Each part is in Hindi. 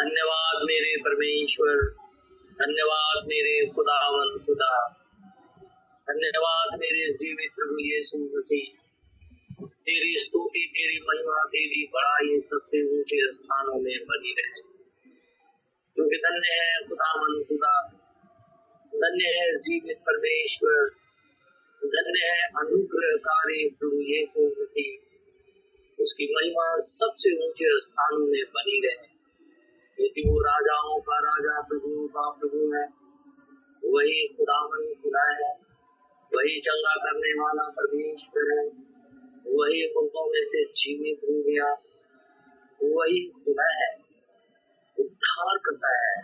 धन्यवाद मेरे परमेश्वर। धन्यवाद मेरे खुदावन, खुदा। धन्यवाद मेरे जीवित प्रभु यीशु मसीह। तेरी स्तुति, तेरी महिमा, तेरी बड़ाई सबसे ऊँचे स्थानों में बनी रहे। क्योंकि धन्य है खुदावन, खुदा। धन्य है जीवित परमेश्वर। धन्य है अनुग्रहकारी प्रभु यीशु मसीह। उसकी महिमा सबसे ऊँचे स्थानों में बनी रहे। क्योंकि वो राजाओं का राजा प्रभु का प्रभु है। वही खुदावन खुदा है। वही चंगा करने वाला परमेश्वर है। वही मुल्कों में से जीवित हो गया। वही खुदा है। उद्धार करता है।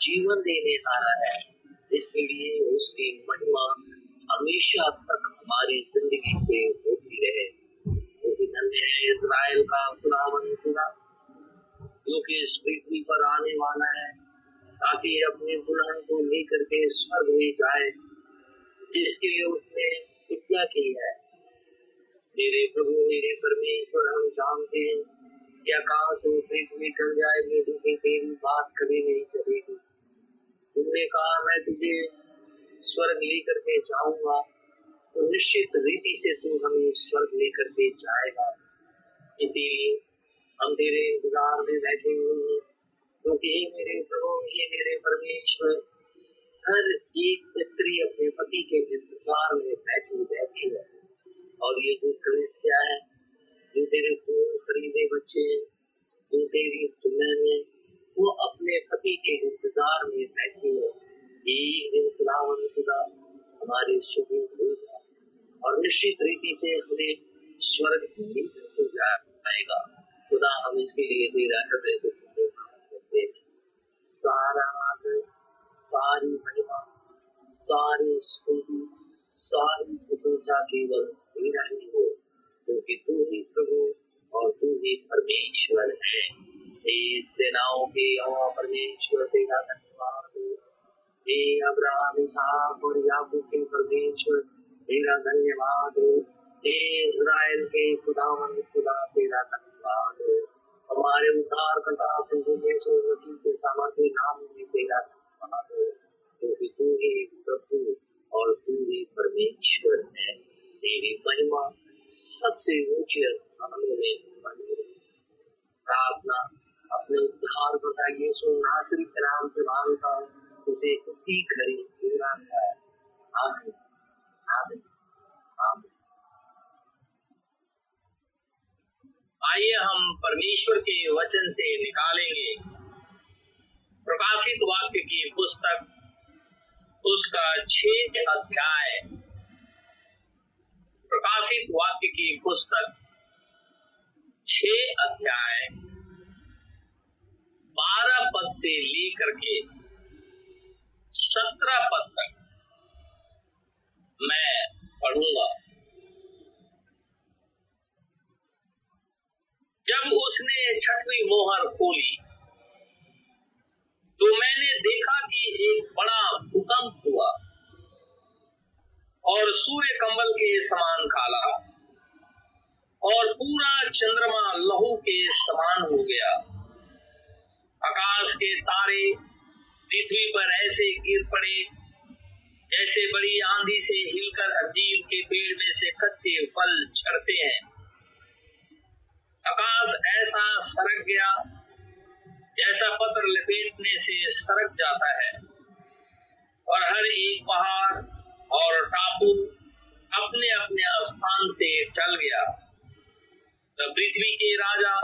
जीवन देने वाला है। इसलिए उसकी महिमा हमेशा तक हमारी ज़िंदगी से होती रहे। धन्य है, इज़राइल का खुदावन खुदा। जो कि इस पृथ्वी पर आने वाला है, ताकि अपने दुल्हन को लेकर के स्वर्ग में जाए, जिसके लिए उसने हत्या की है। मेरे प्रभु, मेरे परमेश्वर, हम जानते हैं कि आकाश और पृथ्वी चल जाएगी लेकिन तेरी बात कभी नहीं चलेगी। तुमने कहा, मैं तुझे स्वर्ग लेकर के जाऊँगा तो निश्चित रीति से तू हमें स्वर्ग लेकर के जाएगा। इसीलिए हम तेरे इंतज़ार में बैठे हुए हैं। क्योंकि तो मेरे प्रभु, ये मेरे परमेश्वर। हर एक स्त्री अपने पति के इंतज़ार में बैठी बैठी है। और ये जो कलिसिया है, जो तेरे खून खरीदे बच्चे हैं, जो तेरी दुल्हन है, वो अपने पति के इंतज़ार में बैठी है। एक दिन खुदावन खुदा हमारे सुखी होगा और निश्चित रीति से हमें स्वर्ग करके जाएगा। खुदा हम इसके लिए तेरा हृदय से करते हैं। सारा आदर, सारी महिमा, सारी स्तुति, सारी प्रशंसा केवल तेरा ही हो, क्योंकि तू ही प्रभु और तू ही परमेश्वर है। सेनाओं के और परमेश्वर तेरा धन्यवाद हे। अब्राहम, इसहाक और याकूब के परमेश्वर तेरा धन्यवाद हो। हे इज़राइल के खुदावन खुदा तेरा धन्यवाद हो हमारे उद्धार करता प्रभु मसीह के नाम में तेरा धन्यवाद क्योंकि तू ही प्रभु और तू ही परमेश्वर है, तेरी महिमा सबसे ऊँचे स्थानों में बनी प्रार्थना, अपने उद्धार करता यीशु नासरी के नाम से माँगता हूँ उसे इसी घड़ी पूरा है आमीन। आमीन। आइए हम परमेश्वर के वचन से निकालेंगे। प्रकाशित वाक्य की पुस्तक, उसका छह अध्याय। प्रकाशित वाक्य की पुस्तक, छह अध्याय। बारह पद से लेकर के सत्रह पद तक मैं पढ़ूँगा उसने छठवीं मोहर खोली। तो मैंने देखा कि एक बड़ा भूकंप हुआ और सूर्य कंबल के समान काला और पूरा चंद्रमा लहू के समान हो गया। आकाश के तारे पृथ्वी पर ऐसे गिर पड़े जैसे बड़ी आंधी से हिलकर अजीब के पेड़ में से कच्चे फल झड़ते हैं। आकाश ऐसा सरक गया जैसा पत्र लपेटने से सरक जाता है। और हर एक पहाड़ और टापू अपने अपने स्थान से टल गया। तब पृथ्वी के राजा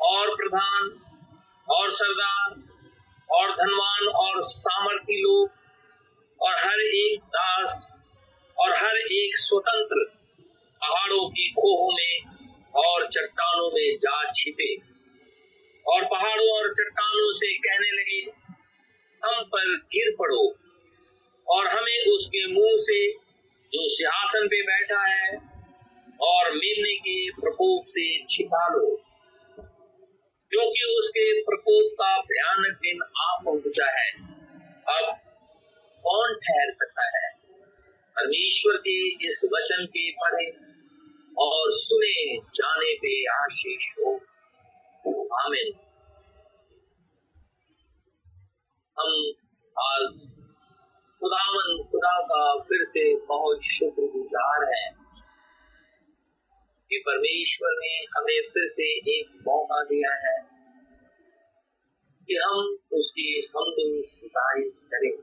और प्रधान और सरदार और धनवान और सामर्थी लोग और हर एक दास और हर एक स्वतंत्र पहाड़ों की खोहों में और चट्टानों में जा छिपे। और पहाड़ों और चट्टानों से कहने लगे, हम पर गिर पड़ो और हमें उसके मुँह से, जो सिंहासन पे बैठा है और मेमने के प्रकोप से छिपा लो क्योंकि उसके प्रकोप का भयानक दिन आ पहुँचा है। अब कौन ठहर सकता है? परमेश्वर के इस वचन के पढ़े और सुने जाने पे आशीष हो। आमिन। हम आज खुदावन खुदा का फिर से बहुत शुक्रगुजार है कि परमेश्वर ने हमें फिर से एक मौका दिया है कि हम उसकी हमद सिफारिश करें।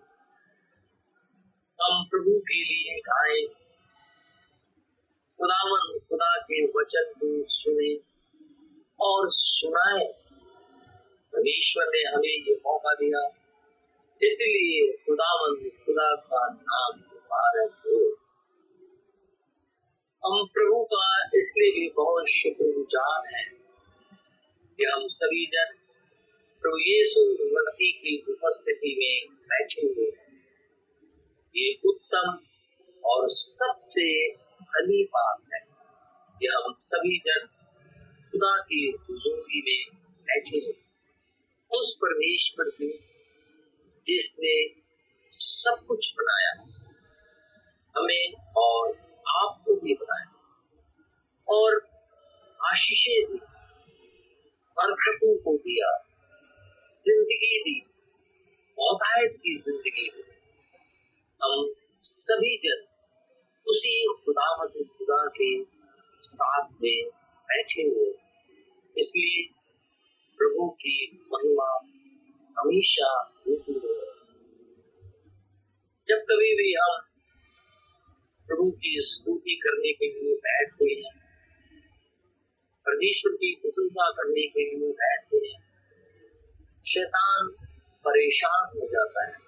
हम प्रभु के लिए गाए खुदावन, खुदा के वचन को सुने और सुनाए। परमेश्वर ने हमें ये मौका दिया। इसलिए खुदावन, खुदा का नाम मुबारक हो। हम प्रभु का इसलिए भी बहुत शुक्रगुजार हैं कि हम सभी जन प्रभु यीशु मसीह की उपस्थिति में बैठे हुए हैं। ये उत्तम और सबसे भली बात है। कि हम सभी जन खुदा की हुजूरी में बैठे हैं। उस परमेश्वर की जिसने सब कुछ बनाया, हमें और आपको भी बनाया। और आशीषें दी, बरकतों को दिया, ज़िंदगी दी बहुतायत की ज़िंदगी हम सभी जन उसी खुदा खुदा के साथ में बैठे हुए। इसलिए प्रभु की महिमा हमेशा होती है जब कभी भी हम प्रभु की स्तुति करने के लिए बैठते हैं, परमेश्वर की प्रशंसा करने के लिए बैठते हैं, शैतान परेशान हो जाता है।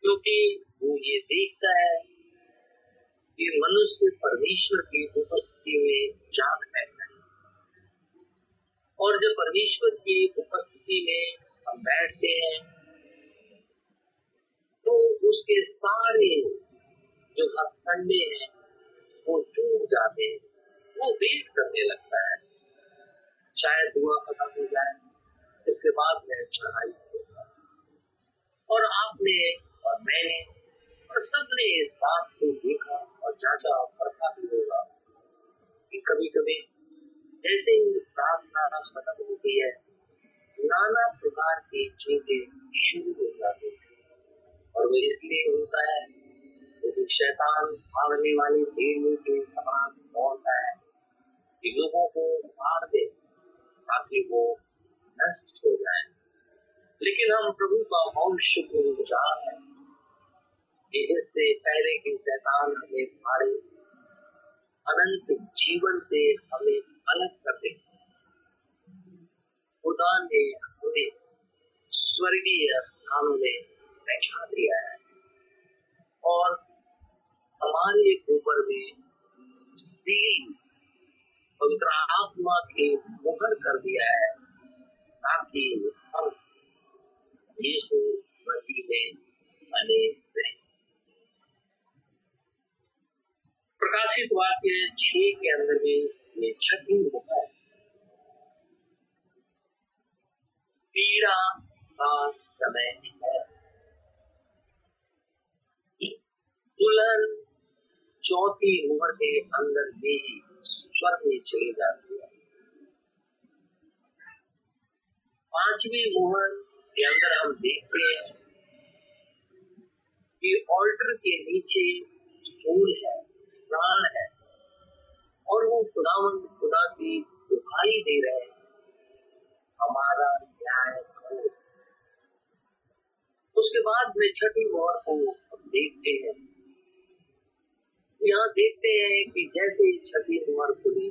क्योंकि वो ये देखता है कि मनुष्य परमेश्वर की उपस्थिति में जाग बैठा है। और जब परमेश्वर की उपस्थिति में हम बैठते हैं तो उसके सारे जो हथकंडे हैं, वो टूट जाते हैं, वो वेट करने लगता है। शायद दुआ खत्म हो जाए, इसके बाद में चढ़ाई और आपने और मैंने और सबने इस बात को देखा और जांचा परखा होगा कि कभी कभी जैसे ही प्रार्थना खत्म होती है, नाना प्रकार की चीज़ें शुरू हो जाती है। और वो इसलिए होता है क्योंकि शैतान भागने वाली भेड़िए के समान दौड़ता है कि लोगों को फाड़ दे ताकि वो नष्ट हो जाए। लेकिन हम प्रभु का बहुत शुक्र गुजार है। कि इससे पहले कि शैतान हमें फाड़े अनंत जीवन से हमें अलग कर दे। खुदा ने हमें स्वर्गीय स्थान में बैठा दिया है और हमारे ऊपर में सील पवित्र आत्मा के मुखर कर दिया है, ताकि हम यीशु मसीह में बने रहे। प्रकाशित वाक्य छ के अंदर में, ये छठी मुखर पीड़ा का समय है। दुल्हन चौथी उम्र के अंदर में ही स्वर्ग में चली जाती है। पांचवी मोहर के अंदर हम देखते हैं कि ऑल्टर के नीचे फूल है। प्राण है। और वो खुदावन खुदा की दुहाई दे रहे हैं। हमारा न्याय उसके बाद में छठी मोहर को हम देखते हैं। यहाँ देखते हैं कि जैसे छठी मोहर खुली,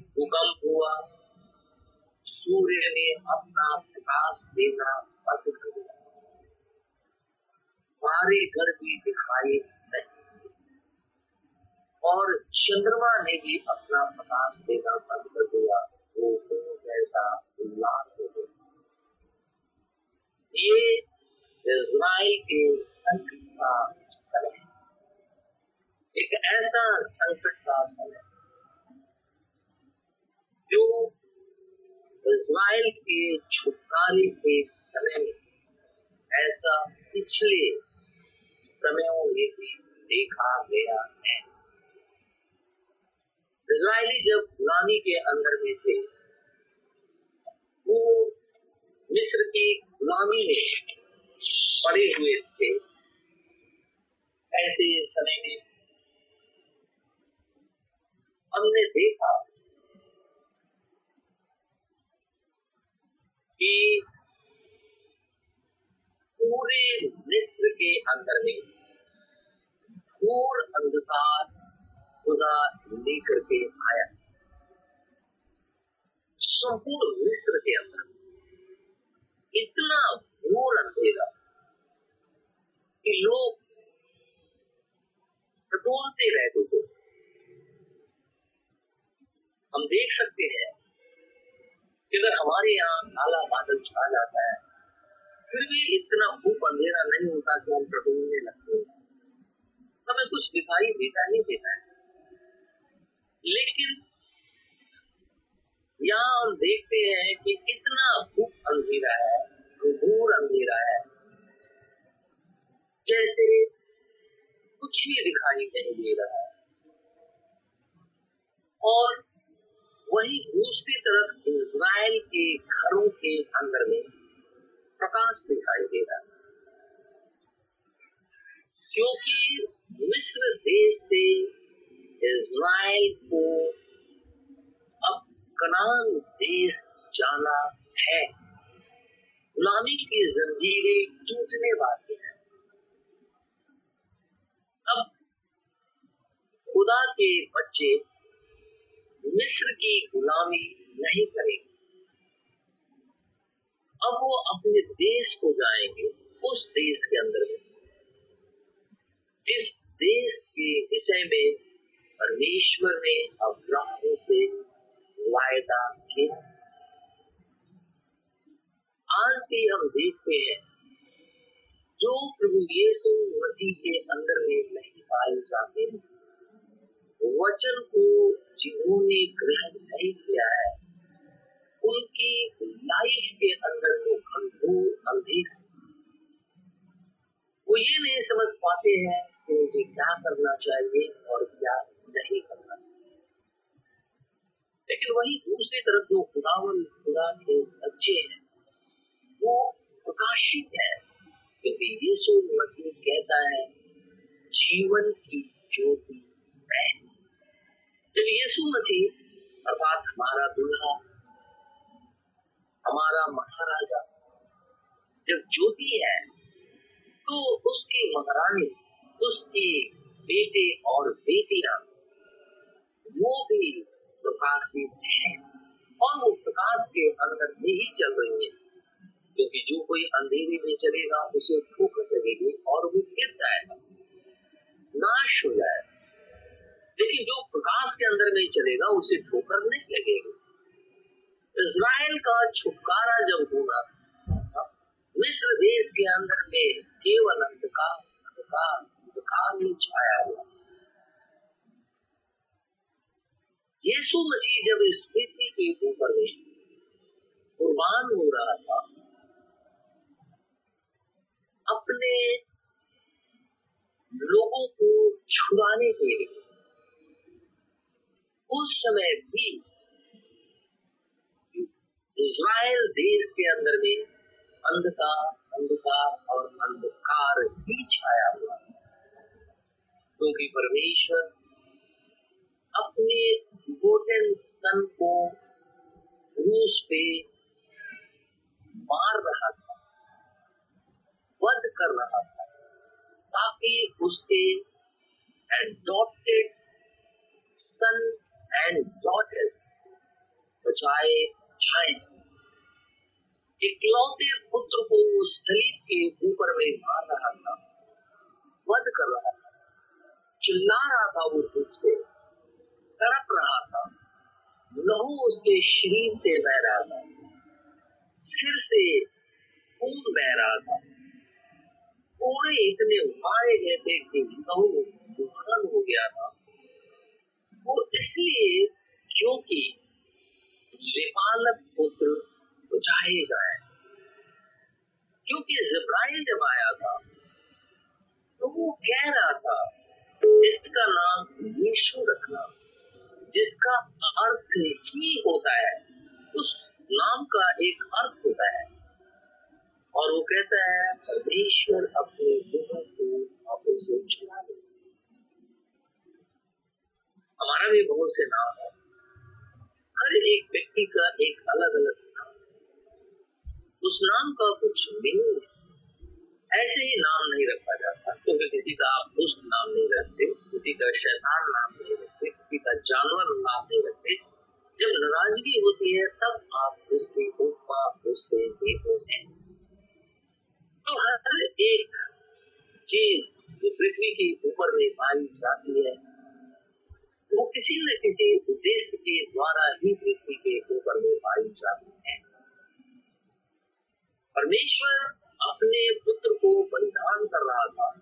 भूकंप हुआ, सूर्य ने अपना प्रकाश देना बंद कर दिया। सारे घर भी दिखाई और चंद्रमा ने भी अपना प्रकाश देना बंद कर दिया। वो जैसा लाल हो गया। ये इज़राइल के संकट का समय एक ऐसा संकट का समय जो इज़राइल के छुटकारे के समय में ऐसा पिछले समयों में भी देखा गया है। इज़राइली जब गुलामी के अंदर में थे, वो मिस्र की गुलामी में पड़े हुए थे। ऐसे समय में हमने देखा कि पूरे मिस्र के अंदर में घोर अंधकार खुदा लेकर के आया। संपूर्ण मिस्र के अंदर। इतना घोर अंधेरा कि लोग टटोलते रहते थे। हम देख सकते हैं कि अगर हमारे यहाँ काला बादल छा जाता है। फिर भी इतना भूख अंधेरा नहीं होता कि हम टटोलने लगते हमें कुछ दिखाई देता ही देता है। लेकिन यहाँ हम देखते हैं कि इतना भूख अंधेरा है घूर अंधेरा है, जैसे कुछ भी दिखाई नहीं दे रहा है। और वही दूसरी तरफ़ इज़राइल के घरों के अंदर में प्रकाश दिखाई दे रहा है। क्योंकि मिस्र देश से इज़राइल को अब कनान देश जाना है। गुलामी की जंजीरें टूटने वाली हैं। अब खुदा के बच्चे मिस्र की गुलामी नहीं करेंगे। अब वो अपने देश को जाएँगे, उस देश के अंदर में। जिस देश के विषय में परमेश्वर ने अब्राहम से वायदा किया। आज भी हम देखते हैं, जो प्रभु यीशु मसीह के अंदर में नहीं पाए जाते, वचन को जिन्होंने ग्रहण नहीं किया है, उनकी लाइफ के अंदर में घनघोर अंधेरा वो ये नहीं समझ पाते हैं कि मुझे क्या करना चाहिए और क्या नहीं करना चाहिए। लेकिन वही दूसरी तरफ़ जो खुदावन, खुदा के बच्चे हैं, वो प्रकाशित है, क्योंकि यीशु मसीह कहता है, जीवन की ज्योति मैं जब यीशु मसीह, अर्थात हमारा दुल्हा, हमारा महाराजा, जब ज्योति है तो उसकी महारानी, उसकी बेटे और बेटियाँ वो भी प्रकाशित है और वो प्रकाश के अंदर में ही चल रही है। क्योंकि जो कोई अंधेरे में चलेगा, उसे ठोकर लगेगी और वो गिर जाएगा, नाश हो जाएगा। लेकिन जो प्रकाश के अंदर में चलेगा, उसे ठोकर नहीं लगेगी। इज़राइल का छुटकारा जब होना था, मिस्र देश के अंदर में केवल अंधकार अंधकार अंधकार में छाया हुआ यीशु मसीह जब इस पृथ्वी के ऊपर कुर्बान हो रहा था, अपने लोगों को छुड़ाने के लिए, उस समय भी इज़राइल देश के अंदर में अंधकार अंधकार और अंधकार ही छाया हुआ क्योंकि परमेश्वर अपने गोटेन सन को क्रूस पे मार रहा था, वध कर रहा था, ताकि उसके एडॉप्टेड सन्स एंड डॉटर्स बचाए जाए। इकलौते पुत्र को सलीब के ऊपर में मार रहा था, वध कर रहा था, चिल्ला रहा था वो दुख से। तड़प रहा था। लहू उसके शरीर से बह रहा था। सिर से खून बह रहा था। कोड़े इतने मारे गए थे कि लहू दुखन हो गया था। वो इसलिए क्योंकि लिपालक पुत्र बुझाए जाए। क्योंकि जिब्राइल जब आया था तो वो कह रहा था, इसका नाम यीशु रखना। जिसका अर्थ ही होता है, उस नाम का एक अर्थ होता है। और वो कहता है, परमेश्वर अपने गुणों को आपको से छुड़ा दे। हमारा भी बहुत से नाम है। हर एक व्यक्ति का एक अलग अलग नाम। उस नाम का कुछ मीनिंग है। ऐसे ही नाम नहीं रखा जाता, क्योंकि किसी का आप दुष्ट नाम नहीं रखते, किसी का शैतान नाम नहीं रखते। किसी का जानवर नाम नहीं रखते। जब नाराज़गी होती है, तब आप उसकी उपमा उससे देते हैं। तो हर एक चीज़ जो पृथ्वी के ऊपर में पाई जाती है, वो किसी न किसी उद्देश्य के द्वारा ही पृथ्वी के ऊपर में पाई जाती है। परमेश्वर अपने पुत्र को बलिदान कर रहा था।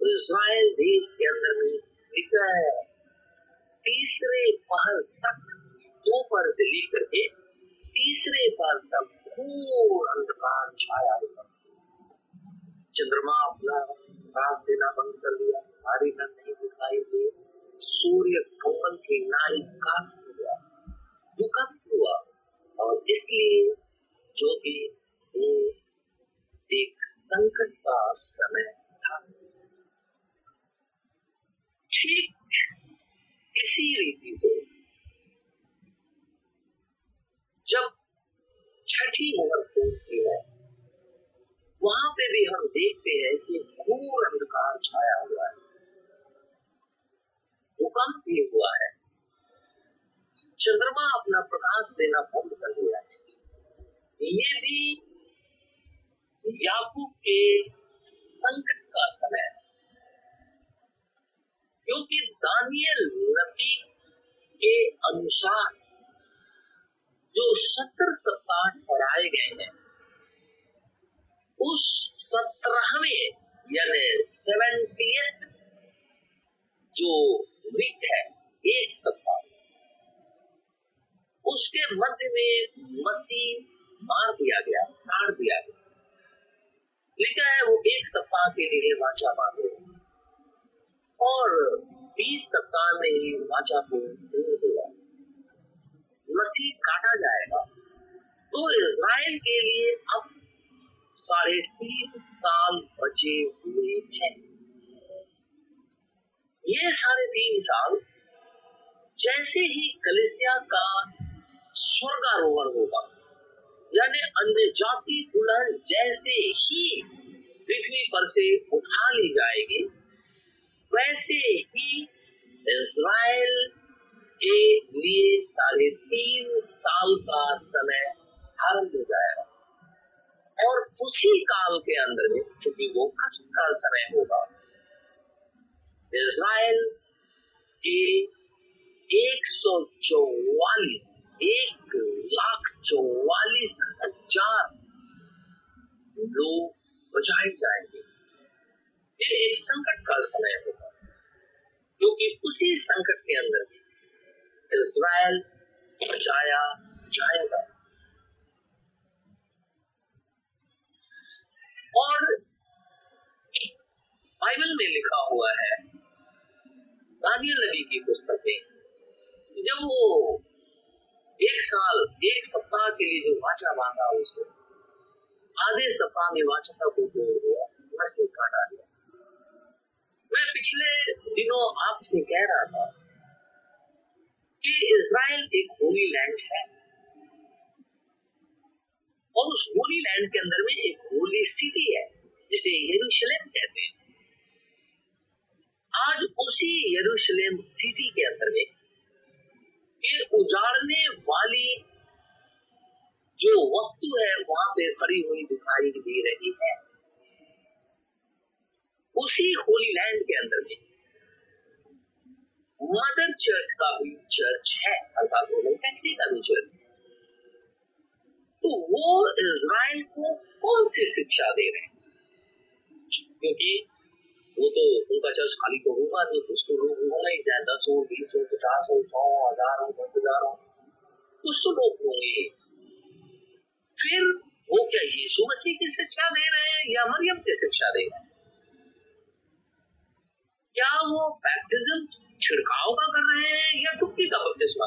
तो इसराइल देश के अंदर में लिखा तीसरे पहर तक दोपहर से लेकर के तीसरे पहर तक घोर अंधकार छाया हुआ। चंद्रमा अपना रास देना बंद कर दिया। भारी नहीं दिखाई दे सूर्य कमल के नाई काट हुआ। भूकंप हुआ। और इसलिए जो कि वो एक संकट का समय था। ठीक इसी रीति से जब छठी मोहर चूकती है, वहाँ पे भी हम देखते हैं कि घोर अंधकार छाया हुआ है। भूकंप भी हुआ है। चंद्रमा अपना प्रकाश देना बंद कर दिया है। ये भी याकूब के संकट का समय है। क्योंकि दानियल नबी के अनुसार जो सत्तर सप्ताह ठहराए गए हैं, उस सत्रहवें, यानी सेवेंटी जो वीक है, एक सप्ताह, उसके मध्य में मसीह मार दिया गया मार दिया गया। लिखा है वो एक सप्ताह के लिए वाचा मार बांधे और बीस सप्ताह में ही वाचा को मसीह काटा जाएगा। तो इसराइल के लिए अब साढ़े तीन साल बचे हुए हैं। ये साढ़े तीन साल जैसे ही कलिसिया का स्वर्गारोहण होगा, यानी अन्य जाति दुल्हन जैसे ही पृथ्वी पर से उठा ली जाएगी वैसे ही इज़राइल के लिए साढ़े तीन साल का समय आरंभ हो जाएगा। और उसी काल के अंदर में, चूँकि वो कष्ट का समय होगा इसराइल के एक सौ चौवालीस, एक लाख चौवालीस हज़ार लोग बचाए जाएँगे। ये एक संकट का समय क्योंकि उसी संकट के अंदर भी इसराइल बचाया जाएगा। और बाइबल में लिखा हुआ है दानियल नबी की पुस्तक में जब वो एक साल, एक सप्ताह के लिए जो वाचा मांगा उसने, आधे सप्ताह में वाचा का को तोड़ दिया मसीह काटा दिया मैं पिछले दिनों आपसे कह रहा था कि इसराइल एक होली लैंड है। और उस होली लैंड के अंदर में एक होली सिटी है, जिसे यरूशलेम कहते हैं। आज उसी यरूशलेम सिटी के अंदर में ये उजाड़ने वाली जो वस्तु है, वहाँ पे खड़ी हुई दिखाई दे रही है। उसी होली लैंड के अंदर में। मदर चर्च का भी चर्च है, अर्थात रोमन कैथलिक का भी चर्च है। तो वो इज़राइल को कौन सी शिक्षा दे रहे हैं? क्योंकि वो तो उनका चर्च खाली तो होगा नहीं, कुछ तो लोग होंगे ही, चाहे दस हो, बीस हो, पचास हो, सौ हज़ार हो, दस हज़ार हो, कुछ तो लोग होंगे फिर वो क्या यीशु मसीह की शिक्षा दे रहे हैं या मरियम की शिक्षा दे रहे हैं? क्या वो बैप्टिज्म छिड़काव का कर रहे हैं या टुक्की का बपतिस्मा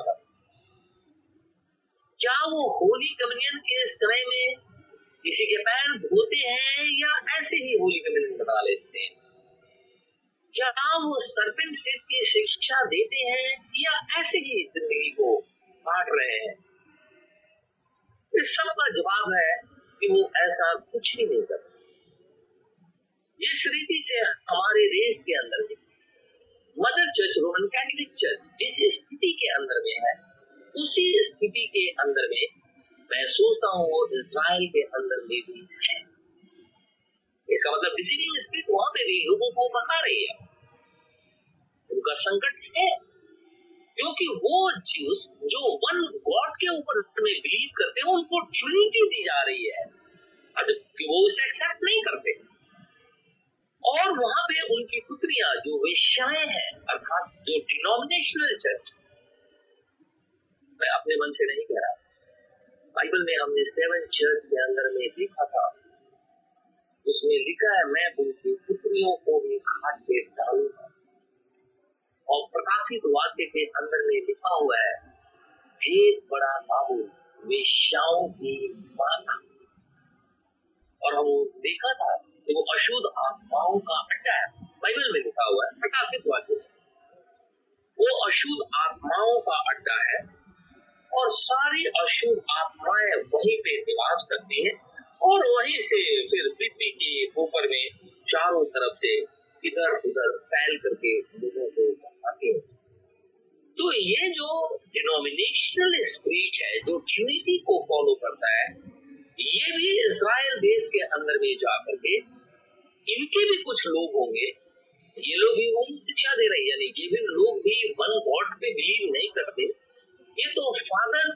क्या वो होली कम्युनियन के समय में किसी के पैर धोते हैं या ऐसे ही होली का मिलन बना लेते हैं? क्या वो सरपंच सेट की शिक्षा देते हैं या ऐसे ही ज़िंदगी को बांट रहे हैं? इस सब का जवाब है कि वो ऐसा कुछ भी नहीं करते। जिस रीति से हमारे देश के अंदर में mother church Roman Catholic church जिस स्थिति के अंदर में है, उसी स्थिति के अंदर में मैं सोचता हूँ वो इसराइल के अंदर में भी है। इसका मतलब डिसीविंग स्पिरिट वहाँ पे भी लोगों को बता रही है। उनका संकट है, क्योंकि वो ज्यूस जो वन गॉड के ऊपर में बिलीव करते हैं, उनको ट्रिनिटी दी जा रही है। वो उसे एक्सेप्ट नहीं करते। और वहाँ पे उनकी पुत्रियाँ, जो वेश्याएँ हैं, अर्थात जो डिनोमिनेशनल चर्च मैं अपने मन से नहीं कह रहा। बाइबल में हमने सेवन चर्च के अंदर में देखा था। उसमें लिखा है, मैं उनकी पुत्रियों को भी खाट पे डालूँगा। और प्रकाशित वाक्य के अंदर में लिखा हुआ है, भेद बड़ा बाबू वेश्याओं की माता और हम देखा था कि वो अशुद्ध आत्माओं का अड्डा है। बाइबल में लिखा हुआ है, प्रकाशित वाक्य वो अशुद्ध आत्माओं का अड्डा है और सारी अशुद्ध आत्माएँ वहीं पे निवास करती हैं और वहीं से फिर पृथ्वी के ऊपर में चारों तरफ़ से इधर उधर फैल करके लोगों को बताते हैं। तो ये जो डिनोमिनेशनल स्पीच है, जो ट्यूनिटी को फॉलो करता है, ये भी इसराइल देश के अंदर में जाकर के इनके भी कुछ लोग होंगे, ये लोग भी वही शिक्षा दे रहे यानी भी लोग भी वन गॉड पे बिलीव नहीं करते, ये तो फादर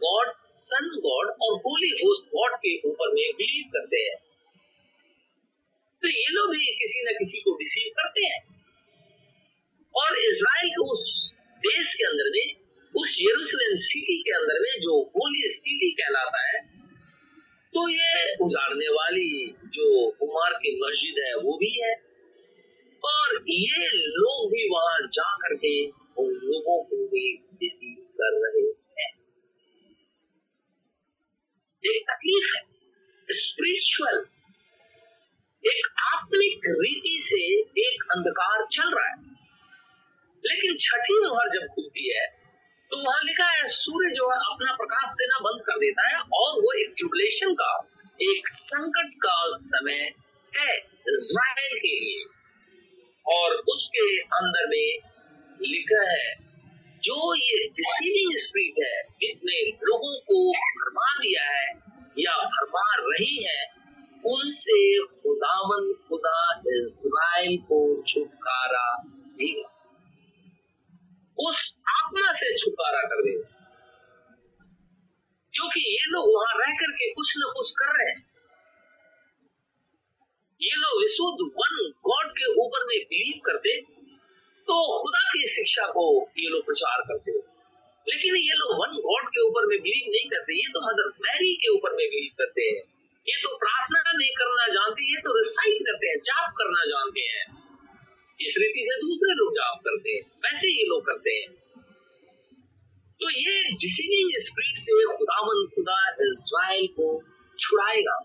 गॉड सन गॉड और होली होस्ट गॉड के ऊपर में बिलीव करते हैं। तो ये लोग भी किसी ना किसी को रिसीव करते हैं। और इसराइल के उस देश के अंदर में, उस यरूशलेम सिटी के अंदर में जो होली सिटी कहलाता है तो ये उजाड़ने वाली जो उमर की मस्जिद है, वो भी है। और ये लोग भी वहाँ जा करके उन लोगों को भी रिसीव कर रहे हैं। एक तकलीफ़ है स्पिरिचुअल एक आत्मिक रीति से एक अंधकार चल रहा है। लेकिन छठी मोहर जब खुलती है तो वहाँ लिखा है, सूर्य जो है अपना प्रकाश देना बंद कर देता है और वो एक ट्रिबुलेशन का, एक संकट का समय है इज़राइल के लिए। और उसके अंदर में लिखा है, जो ये डिसीविंग स्पिरिट है, जितने लोगों को भरमा दिया है या भरमा रही है, उनसे खुदावन खुदा इज़राइल को छुटकारा देगा। उस आत्मा से छुटकारा कर देगा क्योंकि ये लोग वहाँ रह करके कुछ न कुछ कर रहे हैं। ये लोग विशुद्ध वन गॉड के ऊपर में बिलीव करते तो खुदा की शिक्षा को ये लोग प्रचार करते। लेकिन ये लोग वन गॉड के ऊपर में बिलीव नहीं करते, ये तो मदर मैरी के ऊपर में बिलीव करते हैं। ये तो प्रार्थना नहीं करना जानते, ये तो रिसाइट करते हैं, जाप करना जानते हैं। इस रीति से दूसरे लोग जाप करते हैं, वैसे ये लोग करते हैं। तो ये डिसीविंग स्पिरिट से खुदावन खुदा इज़राइल को छुड़ाएगा,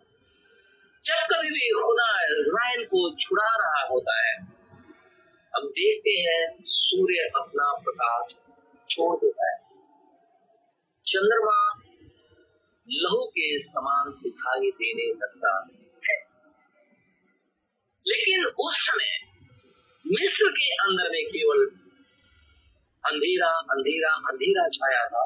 जब कभी भी खुदा इज़राइल को छुड़ा रहा होता है, हम देखते हैं सूर्य अपना प्रकाश छोड़ देता है। चंद्रमा लहू के समान दिखाई देने लगता है। लेकिन उस समय मिस्र के अंदर में केवल अंधेरा अंधेरा अंधेरा छाया था।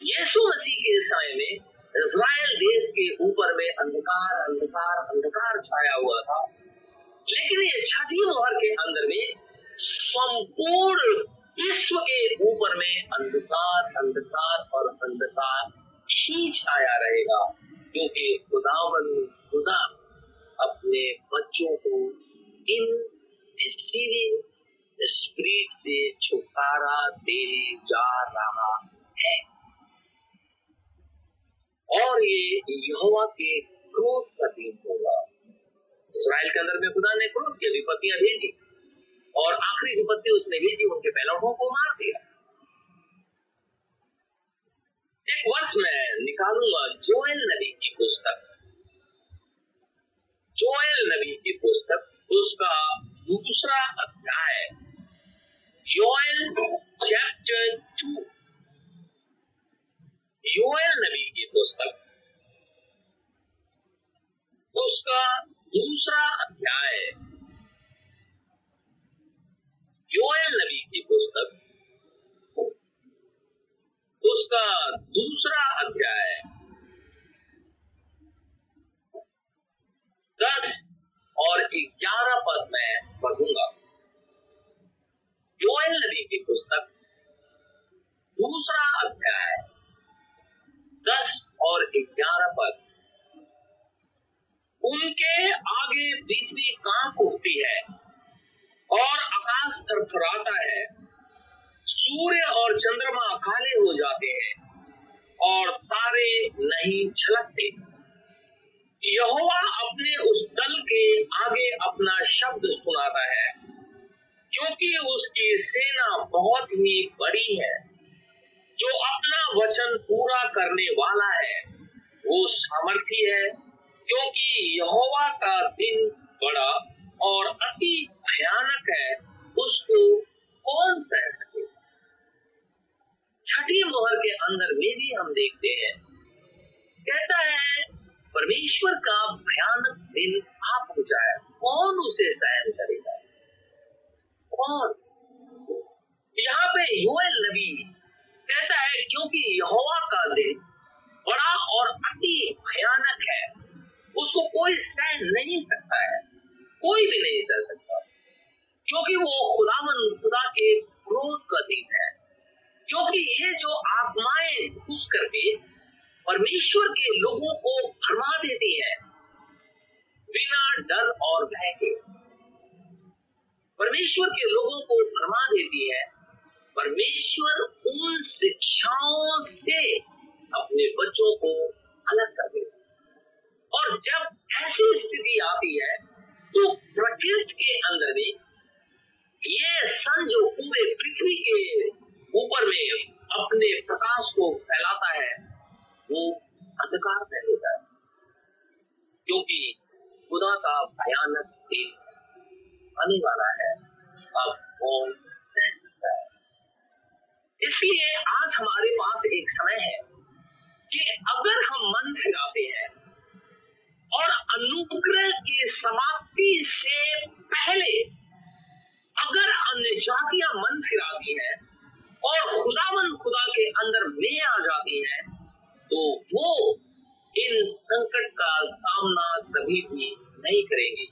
यीशु मसीह के समय में इज़राइल देश के ऊपर में अंधकार अंधकार अंधकार छाया हुआ था। लेकिन ये छठी मोहर के अंदर में संपूर्ण विश्व के ऊपर में अंधकार अंधकार और अंधकार ही छाया रहेगा, क्योंकि खुदावन खुदा अपने बच्चों को इन डिसीविंग स्पिरिट से छुटकारा देने जा रहा है। और ये यहोवा के क्रोध का दिन होगा। इसराइल के अंदर में खुदा ने क्रोध की विपत्तियाँ भेजी और आखिरी विपत्ति उसने भेजी, उनके पहलौठों को मार दिया। एक वर्ष में निकालूँगा जोएल नबी की पुस्तक। उसका दूसरा अध्याय दस और ग्यारह पद में पढ़ूँगा। योएल नबी की पुस्तक। दूसरा अध्याय दस और ग्यारह पद। उनके आगे पृथ्वी काँप उठती है और आकाश थरथराता है। सूर्य और चंद्रमा काले हो जाते हैं और तारे नहीं छलकते। यहोवा अपने उस दल के आगे अपना शब्द सुनाता है, क्योंकि उसकी सेना बहुत ही बड़ी है। जो अपना वचन पूरा करने वाला है, वो सामर्थी है, क्योंकि यहोवा का दिन बड़ा और अति भयानक है। उसको कौन सह सके छठी मोहर के अंदर में भी हम देखते हैं। कहता है, परमेश्वर का भयानक दिन आ पहुँचा है। कौन उसे सहन करेगा? कौन? यहाँ पे योएल नबी कहता है, क्योंकि यहोवा का दिन बड़ा और अति भयानक है। उसको कोई सह नहीं सकता है, कोई भी नहीं सह सकता। क्योंकि वो खुदावन खुदा के क्योंकि ये जो आत्माएँ घुस करके परमेश्वर के लोगों को भरमा देती है, बिना डर और भय के। परमेश्वर के लोगों को भरमा देती है, परमेश्वर उन शिक्षाओं से अपने बच्चों को अलग कर देता और जब ऐसी स्थिति आती है तो प्रकृति के अंदर भी ये सन जो पूरे पृथ्वी के ऊपर में अपने प्रकाश को फैलाता है, वो अंधकार में होता है। क्योंकि खुदा का भयानक दिन आने वाला है, अब कौन सह सकता है। इसलिए आज हमारे पास एक समय है कि अगर हम मन फिराते हैं और अनुग्रह के समाप्ति से पहले अगर अन्य जातियाँ मन फिराती हैं और खुदावन खुदा के अंदर में आ जाती हैं तो वो इन संकट का सामना कभी भी नहीं करेंगे,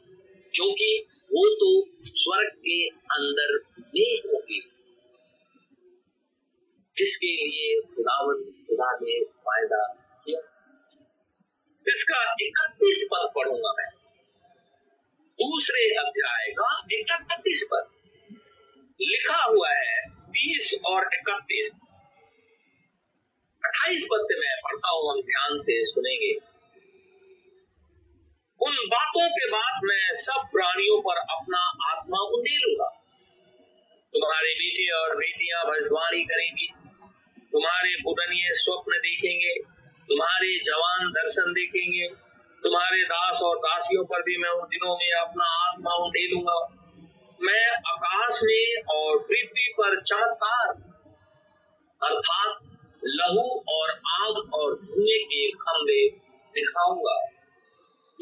क्योंकि वो तो स्वर्ग के अंदर में होगी। जिसके लिए खुदावन खुदा ने वायदा किया। इसका इकतीस पद पढ़ूँगा मैं। दूसरे अध्याय का इकतीस पद। लिखा हुआ है तीस और इकतीस। अट्ठाईस पद से मैं पढ़ता हूँ, हम ध्यान से सुनेंगे। उन बातों के बाद मैं सब प्राणियों पर अपना आत्मा उंडेलूँगा। तुम्हारे बेटे और बेटियाँ भजवानी करेंगी। तुम्हारे पुरनिये स्वप्न देखेंगे। तुम्हारे जवान दर्शन देखेंगे। तुम्हारे दास और दासियों पर भी मैं उन दिनों में अपना आत्मा उंडेलूँगा। मैं आकाश में और पृथ्वी पर चमत्कार अर्थात लहू और आग और धुएँ के खंभे दिखाऊँगा।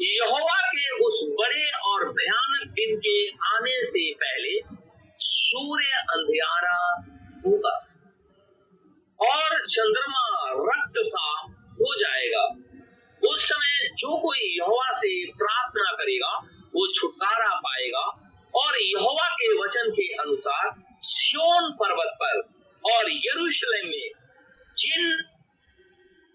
यहोवा के उस बड़े और भयानक दिन के आने से पहले सूर्य अंधियारा होगा और चंद्रमा रक्त सा हो जाएगा। उस समय जो कोई यहोवा से प्रार्थना करेगा, वो छुटकारा पाएगा और यहोवा के वचन के अनुसार सियोन पर्वत पर और यरूशलेम में जिन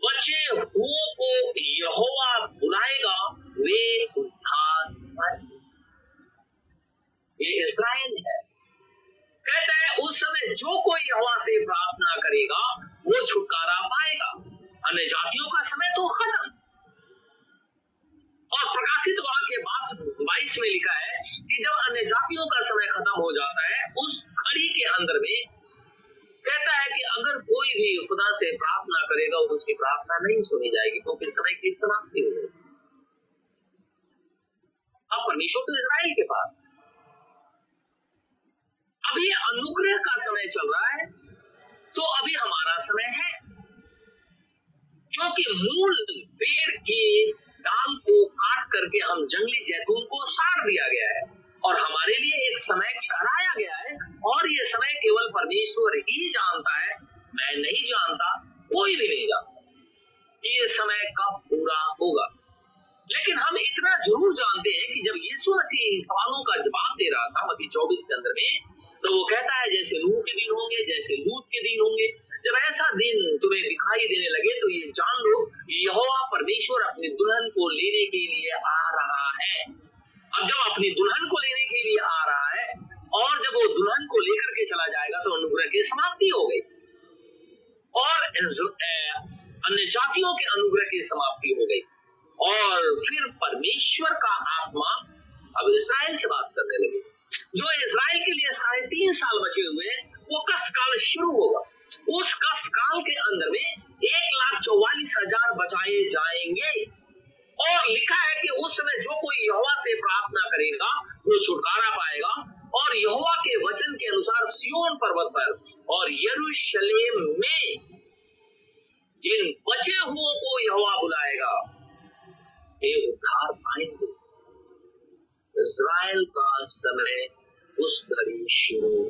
बचे हुओं को यहोवा बुलाएगा, वे उद्धार पाएँगे। ये इसराइल है। कहता है, उस समय जो कोई यहोवा से प्रार्थना करेगा, वो छुटकारा पाएगा। अन्य जातियों का समय तो खत्म। और प्रकाशित वाक्य बात बाईस में लिखा है कि जब अन्य जातियों का समय खत्म हो जाता है, उस घड़ी के अंदर में कहता है कि अगर कोई भी खुदा से प्रार्थना करेगा उसकी प्रार्थना नहीं सुनी जाएगी क्योंकि तो समय की समाप्ति हो जाएगी। अब परमेश्वर तो इसराइल के पास अभी अनुग्रह का समय चल रहा है तो अभी हमारा समय है। क्योंकि मूल पेड़ के डाल को काट करके हम जंगली जैतून को साड़ दिया गया है और हमारे लिए एक समय ठहराया गया है। और ये समय केवल परमेश्वर ही जानता है, मैं नहीं जानता, कोई भी नहीं जानता ये समय कब पूरा होगा। लेकिन हम इतना ज़रूर जानते हैं कि जब यीशु मसीह इन सवालों का जवाब दे रहा था मती चौबीस के अंदर में तो वो कहता है, जैसे नूह के दिन होंगे, जैसे लूत के दिन होंगे। जब ऐसा दिन तुम्हें दिखाई देने लगे तो ये जान लो यहोवा परमेश्वर अपनी दुल्हन को लेने के लिए आ रहा है। अब जब अपनी दुल्हन को लेने के लिए आ रहा है, और जब वो दुल्हन को लेकर के चला जाएगा तो अनुग्रह की समाप्ति हो गई। और अन्य जातियों के अनुग्रह की समाप्ति हो गई। और फिर परमेश्वर का आत्मा अब इसराइल से बात करने लगे। जो इसराइल के लिए साढ़े तीन साल बचे हुए वो कष्ट काल शुरू होगा। उस कष्ट काल के अंदर में एक लाख चौवालीस हज़ार बचाए जाएँगे। और लिखा है कि उस समय जो कोई यहोवा से प्रार्थना करेगा, वो छुटकारा पाएगा। और यहोवा के वचन के अनुसार सियोन पर्वत पर और यरूशलेम में जिन बचे हुओं को यहोवा बुलाएगा ये उद्धार पाएँगे। इज़राइल का समय उस घड़ी शुरू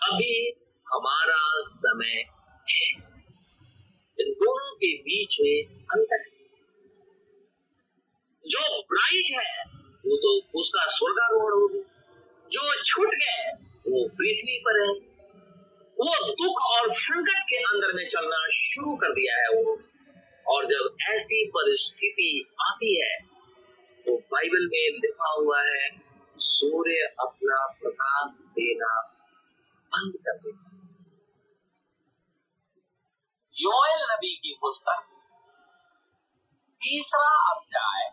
अभी हमारा समय है। इन दोनों के बीच में अंतर जो ब्राइट है, वो तो उसका स्वर्गारोहण हो जो छूट गए, वो पृथ्वी पर है। वो दुख और संकट के अंदर में चलना शुरू कर दिया है वो। और जब ऐसी परिस्थिति आती है तो बाइबल में लिखा हुआ है, सूर्य अपना प्रकाश देना बंद कर देता योएल नबी की पुस्तक, तीसरा अध्याय,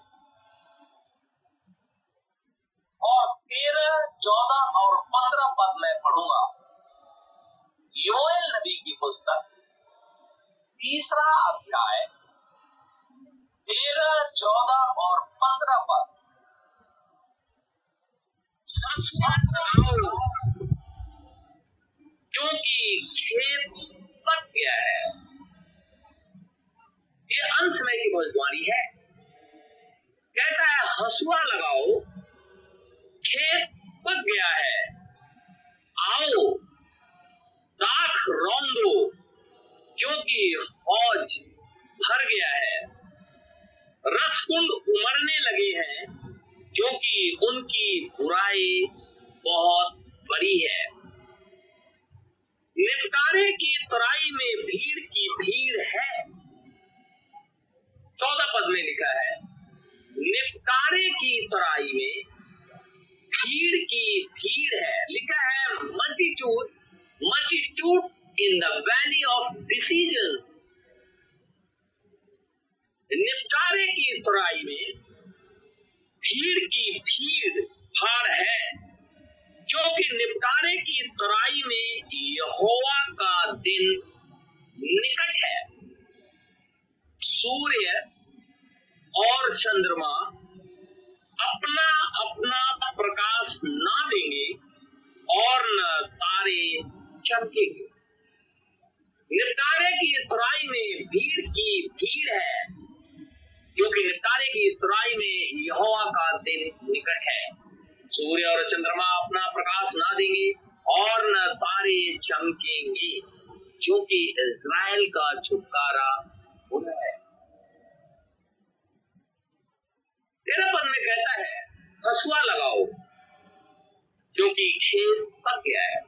और तेरह चौदह और पंद्रह पद में पढ़ूँगा। योएल नबी की पुस्तक, तीसरा अध्याय तेरह, चौदह और पंद्रह पद क्योंकि खेत पक गया है। ये अंत समय की भविष्यवाणी है। कहता है, हसुआ लगाओ। खेत पक गया है। आओ दाख रौंदो। क्योंकि फौज भर गया है। रसकुंड उमड़ने लगे हैं, क्योंकि उनकी बुराई बहुत बड़ी है। निपटारे की तराई में भीड़ की भीड़ है। चौदह पद में लिखा है, निपटारे की तराई में भीड़ की भीड़ है। लिखा है multitude multitudes in the valley of decision निपटारे की तुराई में भीड़ की भीड़ भार है, क्योंकि निपटारे की तुराई में यहोवा का दिन निकट है। सूर्य और चंद्रमा अपना अपना प्रकाश ना देंगे और न तारे चमकेंगे। निपटारे की तुराई में भीड़ की भीड़ है क्योंकि निपटारे की तुराई में यहोवा का दिन निकट है। सूर्य और चंद्रमा अपना प्रकाश ना देंगे और न तारे चमकेंगे, क्योंकि इज़राइल का छुटकारा होना है। तेरा पद में कहता है, हसुआ लगाओ, क्योंकि खेत पक गया है।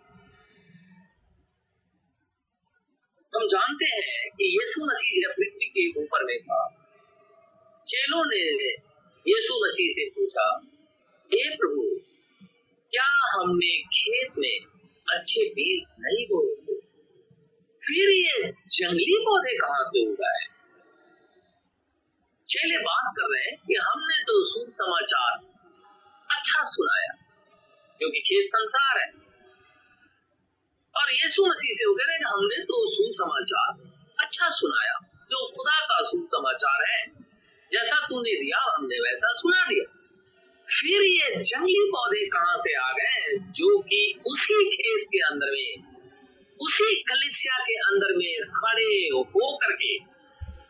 हम जानते हैं कि यीशु मसीह जब पृथ्वी के ऊपर में था चेलों ने यीशु मसीह से पूछा, हे प्रभु, क्या हमने खेत में अच्छे बीज नहीं बोए? फिर ये जंगली पौधे कहाँ से उगाए? चेले बात कर रहे हैं कि हमने तो सुसमाचार अच्छा सुनाया, क्योंकि खेत संसार है। और यीशु मसीह से कह रहे हैं हमने तो सुसमाचार अच्छा सुनाया, जो खुदा का सुसमाचार है। जैसा तूने दिया हमने वैसा सुना दिया। फिर ये जंगली पौधे कहाँ से आ गए जो कि उसी खेत के अंदर में, उसी कलिसिया के अंदर में खड़े हो करके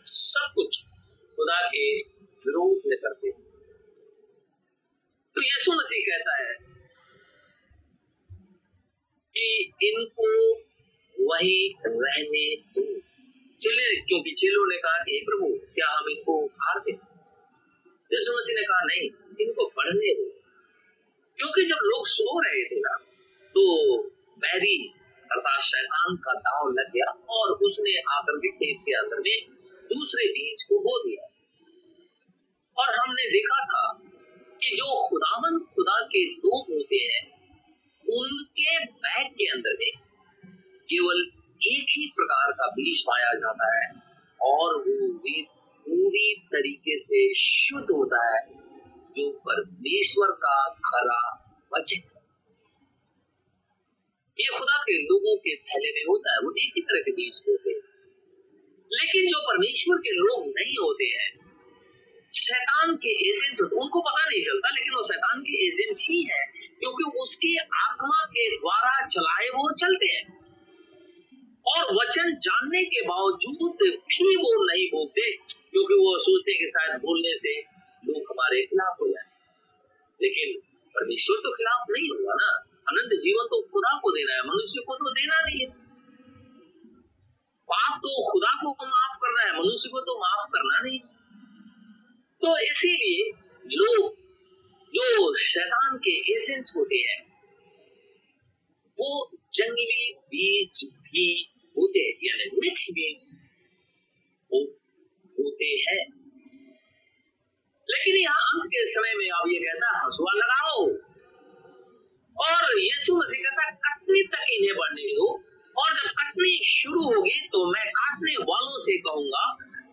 सब कुछ खुदा के विरोध में करते तो यीशु मसीह कहता है कि इनको वही रहने दो। चले, क्योंकि चेलों ने कहा कि प्रभु, क्या हम इनको उखाड़ दे? यीशु मसीह ने कहा, नहीं, इनको पढ़ने दो। क्योंकि जब लोग सो रहे थे ना तो बैरी, अर्थात शैतान का दाव लग गया और उसने आकर के खेत के अंदर में दूसरे बीज को बो दिया। और हमने देखा था कि जो खुदावन खुदा के लोग होते हैं, उनके बैग के अंदर में केवल एक ही प्रकार का बीज पाया जाता है और वो बीज पूरी तरीके से शुद्ध होता है, जो परमेश्वर का खरा वचन ये खुदा के लोगों के थैले में होता है, वो एक ही तरह के बीज होते हैं। लेकिन जो परमेश्वर के लोग नहीं होते हैं, शैतान के एजेंट, उनको पता नहीं चलता, लेकिन वो शैतान के एजेंट ही है, क्योंकि उसकी आत्मा के द्वारा चलाए वो चलते हैं। और वचन जानने के बावजूद भी वो नहीं बोलते, क्योंकि वो सोचते कि शायद बोलने से लोग हमारे खिलाफ हो जाए। लेकिन परमेश्वर तो खिलाफ नहीं होगा ना? अनंत जीवन तो खुदा को देना है, मनुष्य को तो देना नहीं है। पाप तो खुदा को माफ़ करना है, मनुष्य को तो माफ़ करना नहीं। तो इसीलिए लोग जो शैतान के एजेंट होते हैं, वो जंगली बीज भी होते यानी मिक्स बीज हो, होते हैं। लेकिन यहाँ अंत के समय में अब ये कहता हंसुआ लगाओ। और यीशु मसीह कहता कटनी तक इन्हें बढ़ने दो। और जब कटनी शुरू होगी तो मैं काटने वालों से कहूँगा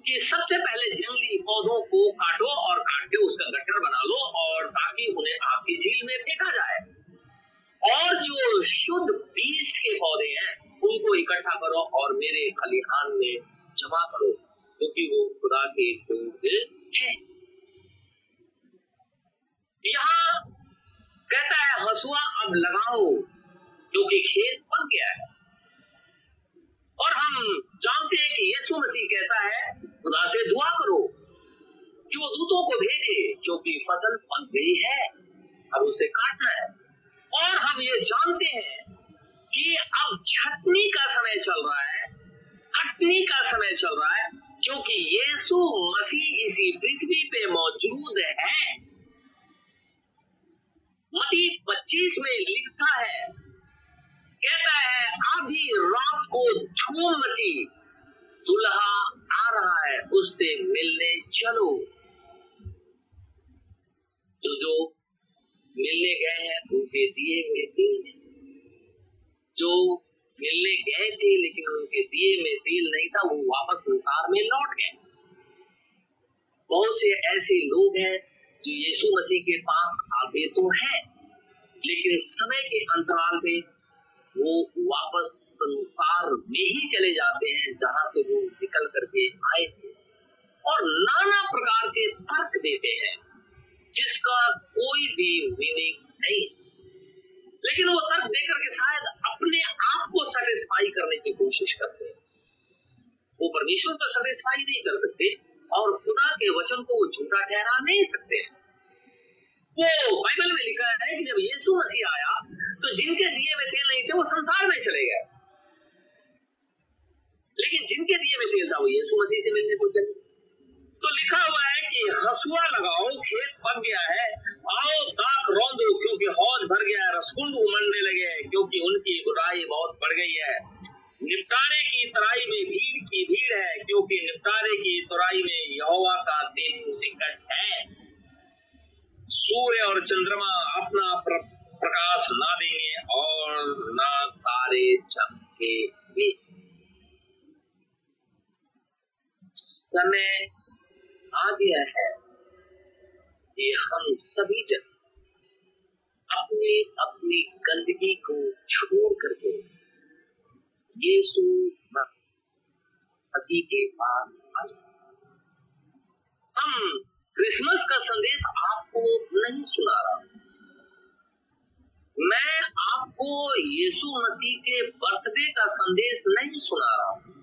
कि सबसे पहले जंगली पौधों को काटो और काट के उसका गट्ठर बना लो और ताकि उन्हें आपकी झील में फेंका जाए। और जो शुद्ध बीज के पौधे हैं उनको इकट्ठा करो और मेरे खलिहान में जमा करो क्योंकि वो खुदा के लोग हैं। यहाँ कहता है, हसुआ, अब लगाओ क्योंकि खेत पक गया है। और हम जानते हैं कि यीशु मसीह कहता है, खुदा से दुआ करो कि वो दूतों को भेजे क्योंकि फ़सल पक गई है अब उसे काटना है। और हम ये जानते हैं कि अब छटनी का समय चल रहा है कटनी का समय चल रहा है, क्योंकि यीशु मसीह इसी पृथ्वी पे मौजूद है। मती 25 में लिखता है, कहता है, आधी रात को धूम मची, दुल्हा आ रहा है, उससे मिलने चलो। जो जो मिलने गए हैं, उनके दिए में तेल जो मिलने गए थे, लेकिन उनके दिए में तेल नहीं था, वो वापस संसार में लौट गए। बहुत से ऐसे लोग हैं जो यीशु मसीह के पास आते तो है, लेकिन समय के अंतराल में वो वापस संसार में ही चले जाते हैं, जहाँ से वो निकल करके आए थे। और नाना प्रकार के तर्क देते हैं, जिसका कोई भी मीनिंग नहीं। लेकिन वो तर्क देकर के शायद अपने आप को सेटिस्फाई करने की कोशिश करते हैं। वो परमेश्वर को सेटिस्फाई नहीं कर सकते और खुदा के वचन को वो झूठा ठहरा नहीं सकते वो बाइबल में लिखा है कि जब यीशु मसीह आया तो जिनके दिए में तेल नहीं थे, वो संसार में चले गए। लेकिन जिनके दिए में तेल था, वो यीशु मसीह से मिलने को चले। तो लिखा हुआ कि हसुआ लगाओ खेत पक गया है। आओ दाक रौंदो क्योंकि हौज भर गया है रसकुंड उमड़ने लगे क्योंकि उनकी गुराई बहुत बढ़ गई है। निपटारे की तराई में भीड़ की भीड़ है क्योंकि निपटारे की तराई में यहोवा का दिन निकट है। सूर्य और चंद्रमा अपना प्र, प्रकाश ना देंगे और ना तारे चमकेंगे। समय आ गया है कि हम सभी जन अपनी अपनी गंदगी को छोड़ करके यीशु मसीह के पास आ हम क्रिसमस का संदेश आपको नहीं सुना रहा मैं आपको यीशु मसीह के बर्थडे का संदेश नहीं सुना रहा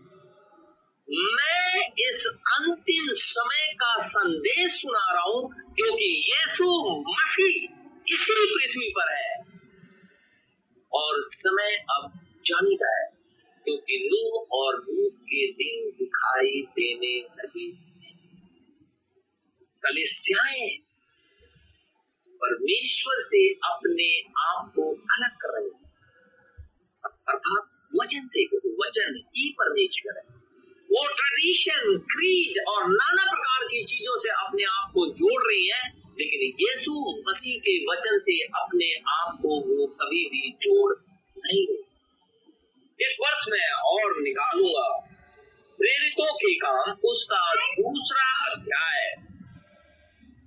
मैं इस अंतिम समय का संदेश सुना रहा हूँ क्योंकि यीशु मसीह इसी पृथ्वी पर है। और समय अब जाने का है क्योंकि नूह और रूप के दिन दिखाई देने लगे। कलिसियाएँ परमेश्वर से अपने आप को अलग कर रहे हैं। अर्थात वचन से वचन ही परमेश्वर है। वो ट्रेडिशन क्रीड और नाना प्रकार की चीज़ों से अपने आप को जोड़ रही है, लेकिन यीशु मसीह के वचन से अपने आप को वो कभी भी जोड़ नहीं एक वर्ष में और निकालूँगा। प्रेरितों के काम उसका दूसरा अध्याय।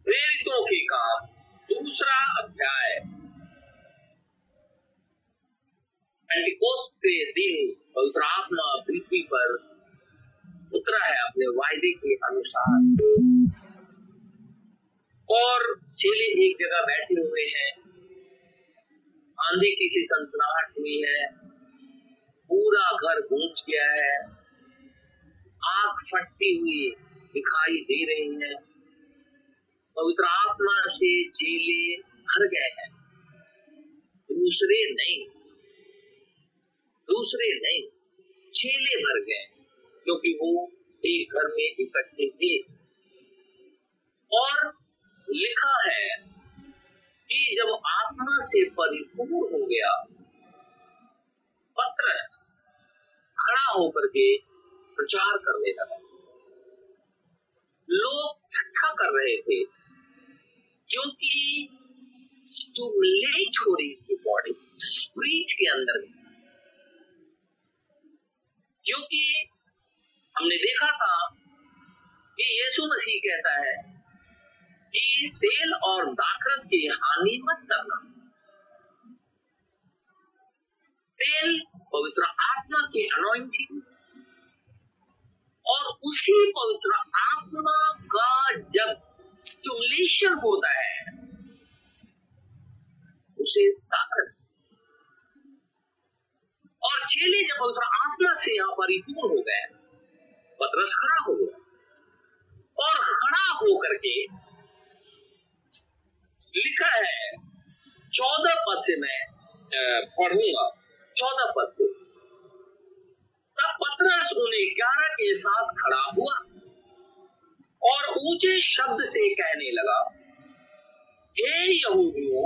प्रेरितों के काम दूसरा अध्याय। के दिन पवित्र आत्मा पृथ्वी पर उतरा है अपने वायदे के अनुसार। और चेले एक जगह बैठे हुए हैं। आंधी की सी सनसनाहट हुई है। पूरा घर गूंज गया है। आग फटती हुई दिखाई दे रही है। पवित्र आत्मा से चेले भर गए हैं। दूसरे नहीं। दूसरे नहीं। चेले भर गए क्योंकि वो एक घर में इकट्ठे थे। और लिखा है कि जब आत्मा से परिपूर्ण हो गया, पत्रस खड़ा होकर के प्रचार करने लगा। लोग छठा कर रहे थे क्योंकि स्टूमुलेट हो रही थी बॉडी स्प्रीट के अंदर। क्योंकि हमने देखा था कि यीशु मसीह कहता है कि तेल और दाखरस की हानि मत करना। तेल पवित्र आत्मा के अनोइंटिंग और उसी पवित्र आत्मा का जब स्टमुलेशन होता है, उसे दाखरस और चेले जब पवित्र आत्मा से यहाँ परिपूर्ण हो गए। पतरस खड़ा हो गया। और खड़ा होकर के लिखा है, चौदह पद से मैं पढ़ूँगा। चौदह पद से। तब पतरस उन्हें ग्यारह के साथ खड़ा हुआ और ऊँचे शब्द से कहने लगा, हे यहूदियों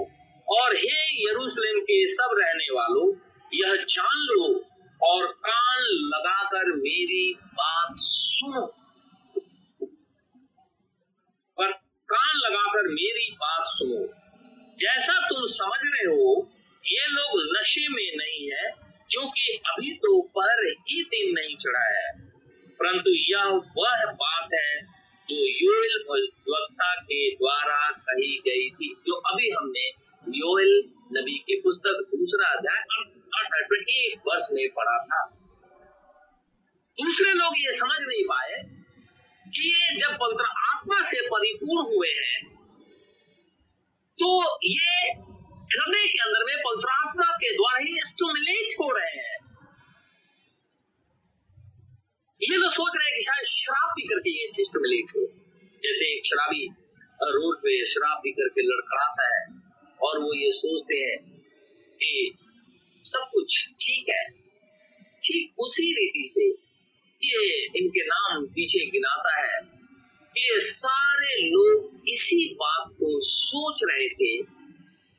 और हे यरूशलेम के सब रहने वालों, यह जान लो और कान लगाकर मेरी बात सुनो। पर कान लगाकर मेरी बात सुनो। जैसा तुम समझ रहे हो, ये लोग नशे में नहीं है, क्योंकि अभी तो पर ही दिन नहीं चढ़ा है। परंतु यह वह बात है जो योल भगवत्ता के द्वारा कही गई थी, जो अभी हमने योल नबी की पुस्तक दूसरा अध्याय ट्वेंटी वर्ष में पढ़ा था। दूसरे लोग ये समझ नहीं पाए कि ये जब पवित्र आत्मा से परिपूर्ण हुए हैं तो ये हृदय के अंदर में पवित्र आत्मा के द्वारा ही स्टोमिलेट हो रहे हैं। ये लोग सोच रहे हैं कि शायद शराब पी करके ये स्टोमिलेट हो। जैसे एक शराबी रोड पे शराब पी करके लड़खड़ाता है और वो ये सोचते हैं कि सब कुछ ठीक है। ठीक उसी रीति से ये इनके नाम पीछे गिनाता है। ये सारे लोग इसी बात को सोच रहे थे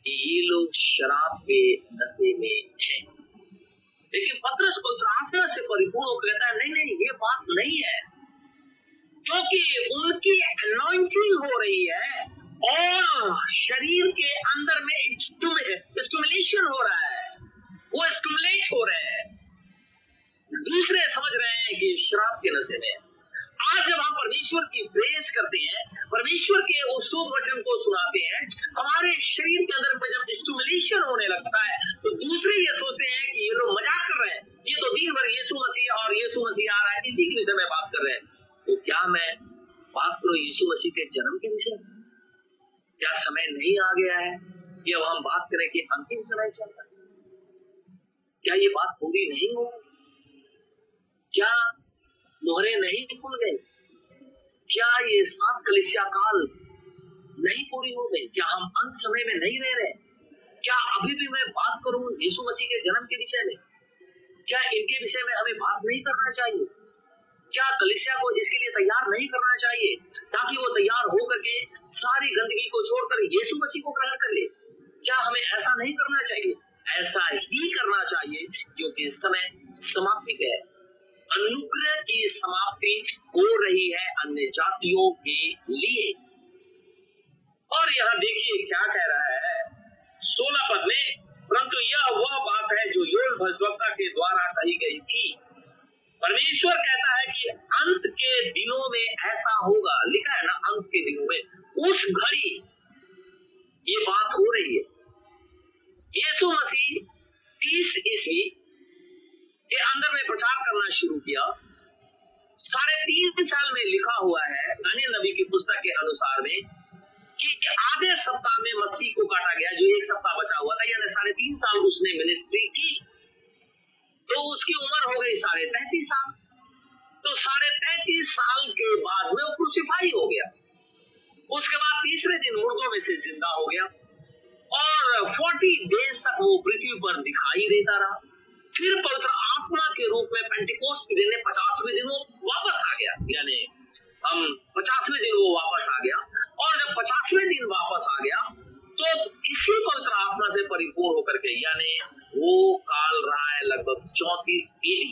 कि ये लोग शराब के नशे में हैं। लेकिन पत्रस को आत्मा से परिपूर्ण कहता है, नहीं नहीं, ये बात नहीं है। क्योंकि उनकी अनॉइंटिंग हो रही है और शरीर के अंदर में स्टुमुलेशन हो रहा है। वो स्टमुलेट हो रहे हैं। दूसरे समझ रहे हैं कि श्राप के नशे में आज जब हम परमेश्वर की प्रेस करते हैं, परमेश्वर के उस शुद्ध वचन को सुनाते हैं, हमारे शरीर के अंदर में जब स्टमुलेशन होने लगता है तो दूसरे ये सोचते हैं कि ये लोग मज़ाक कर रहे हैं। ये तो दिन भर यीशु मसीह और यीशु मसीह आ रहा है, इसी के विषय में बात कर रहे हैं। तो क्या मैं बात करूँ यीशु मसीह के जन्म के विषय क्या समय नहीं आ गया है? कि अब हम बात करें कि अंतिम समय चल रहा है। क्या ये बात पूरी नहीं हो? क्या मोहरे नहीं खुल गए? क्या ये सात कलिसिया काल नहीं पूरी हो गई क्या हम अंत समय में नहीं रह रहे क्या अभी भी मैं बात करूँ यीशु मसीह के जन्म के विषय में? क्या इनके विषय में हमें बात नहीं करना चाहिए? क्या कलिसिया को इसके लिए तैयार नहीं करना चाहिए ताकि वो तैयार होकर के सारी गंदगी को छोड़कर यीशु मसीह को ग्रहण कर ले? क्या हमें ऐसा नहीं करना चाहिए? ऐसा ही करना चाहिए क्योंकि समय समाप्ति है। अनुग्रह की समाप्ति हो रही है अन्य जातियों के लिए। और यहाँ देखिए क्या कह रहा है। सोलह पद में, परंतु यह वह बात है जो योग भजवक्ता के द्वारा कही गई थी। परमेश्वर कहता है कि अंत के दिनों में ऐसा होगा। लिखा है ना, अंत के दिनों में। उस घड़ी ये बात हो रही है। यीशु मसीह तीस ईस्वी के अंदर में प्रचार करना शुरू किया। साढ़े तीन साल में लिखा हुआ है दानियल नबी की पुस्तक के अनुसार में, कि आधे सप्ताह में मसीह को काटा गया, जो एक सप्ताह बचा हुआ था, यानी साढ़े तीन साल उसने मिनिस्ट्री की। तो उसकी उम्र हो गई साढ़े तैतीस साल। तो साढ़े तैतीस साल के बाद में वो क्रूसिफाई हो गया। उसके बाद तीसरे दिन मुर्दों में से ज़िंदा हो गया। और फोर्टी डेज़ तक वो पृथ्वी पर दिखाई देता रहा। फिर पवित्र आत्मा के रूप में पेंटिकोस्ट के दिन पचासवें दिन वो वापस आ गया। यानी, हम पचासवें दिन वो वापस आ गया। और जब पचासवें दिन वापस आ गया तो इसी पवित्र आत्मा से परिपूर्ण होकर के, यानी वो काल रहा है लगभग चौतीस एडी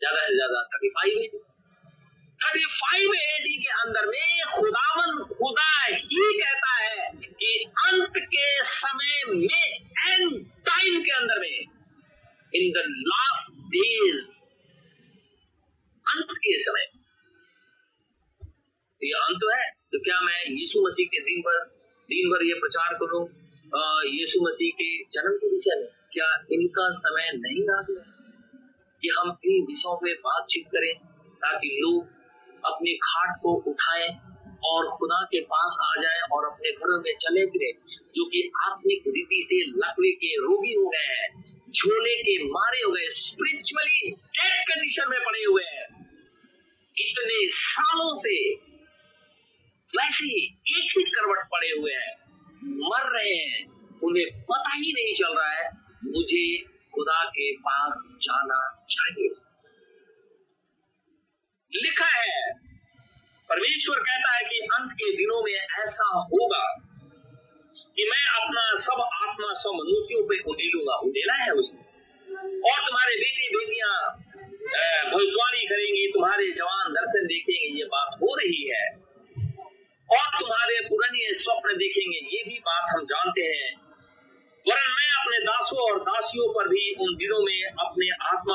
ज़्यादा से ज़्यादा thirty five AD thirty five AD के अंदर में खुदावन खुदा ही कहता है कि अंत के समय में एंड टाइम के अंदर में इन द लास्ट डेज़ अंत के समय तो ये अंत है। तो क्या मैं यीशु मसीह के दिन भर दिन भर ये प्रचार करूँ? यीशु मसीह के जन्म के विषय में क्या इनका समय नहीं आ गया कि हम इन विषयों पे बातचीत करें, ताकि लोग अपनी खाट को उठाएँ और खुदा के पास आ जाए और अपने घरों में चले फिरे, जो कि आत्मिक रीति से लकवे के रोगी हो गए हैं, झोले के मारे हो गए स्पिरिचुअली डेड कंडीशन में पड़े हुए हैं। इतने सालों से वैसे ही एक ही करवट पड़े हुए हैं। मर रहे हैं, उन्हें पता ही नहीं चल रहा है, मुझे खुदा के पास जाना चाहिए। लिखा है। परमेश्वर कहता है कि अंत के दिनों में ऐसा होगा कि मैं अपना सब आत्मा, सब मनुष्यों पे उंडेलूँगा। उंडेला है उसने। और तुम्हारे बेटे बेटियाँ भविष्यवाणी करेंगी, तुम्हारे जवान दर्शन देखेंगे, ये बात हो रही है। और तुम्हारे पुरानी स्वप्न देखेंगे, ये भी बात हम जानते हैं। वरन मैं अपने दासों और दासियों पर भी उन दिनों में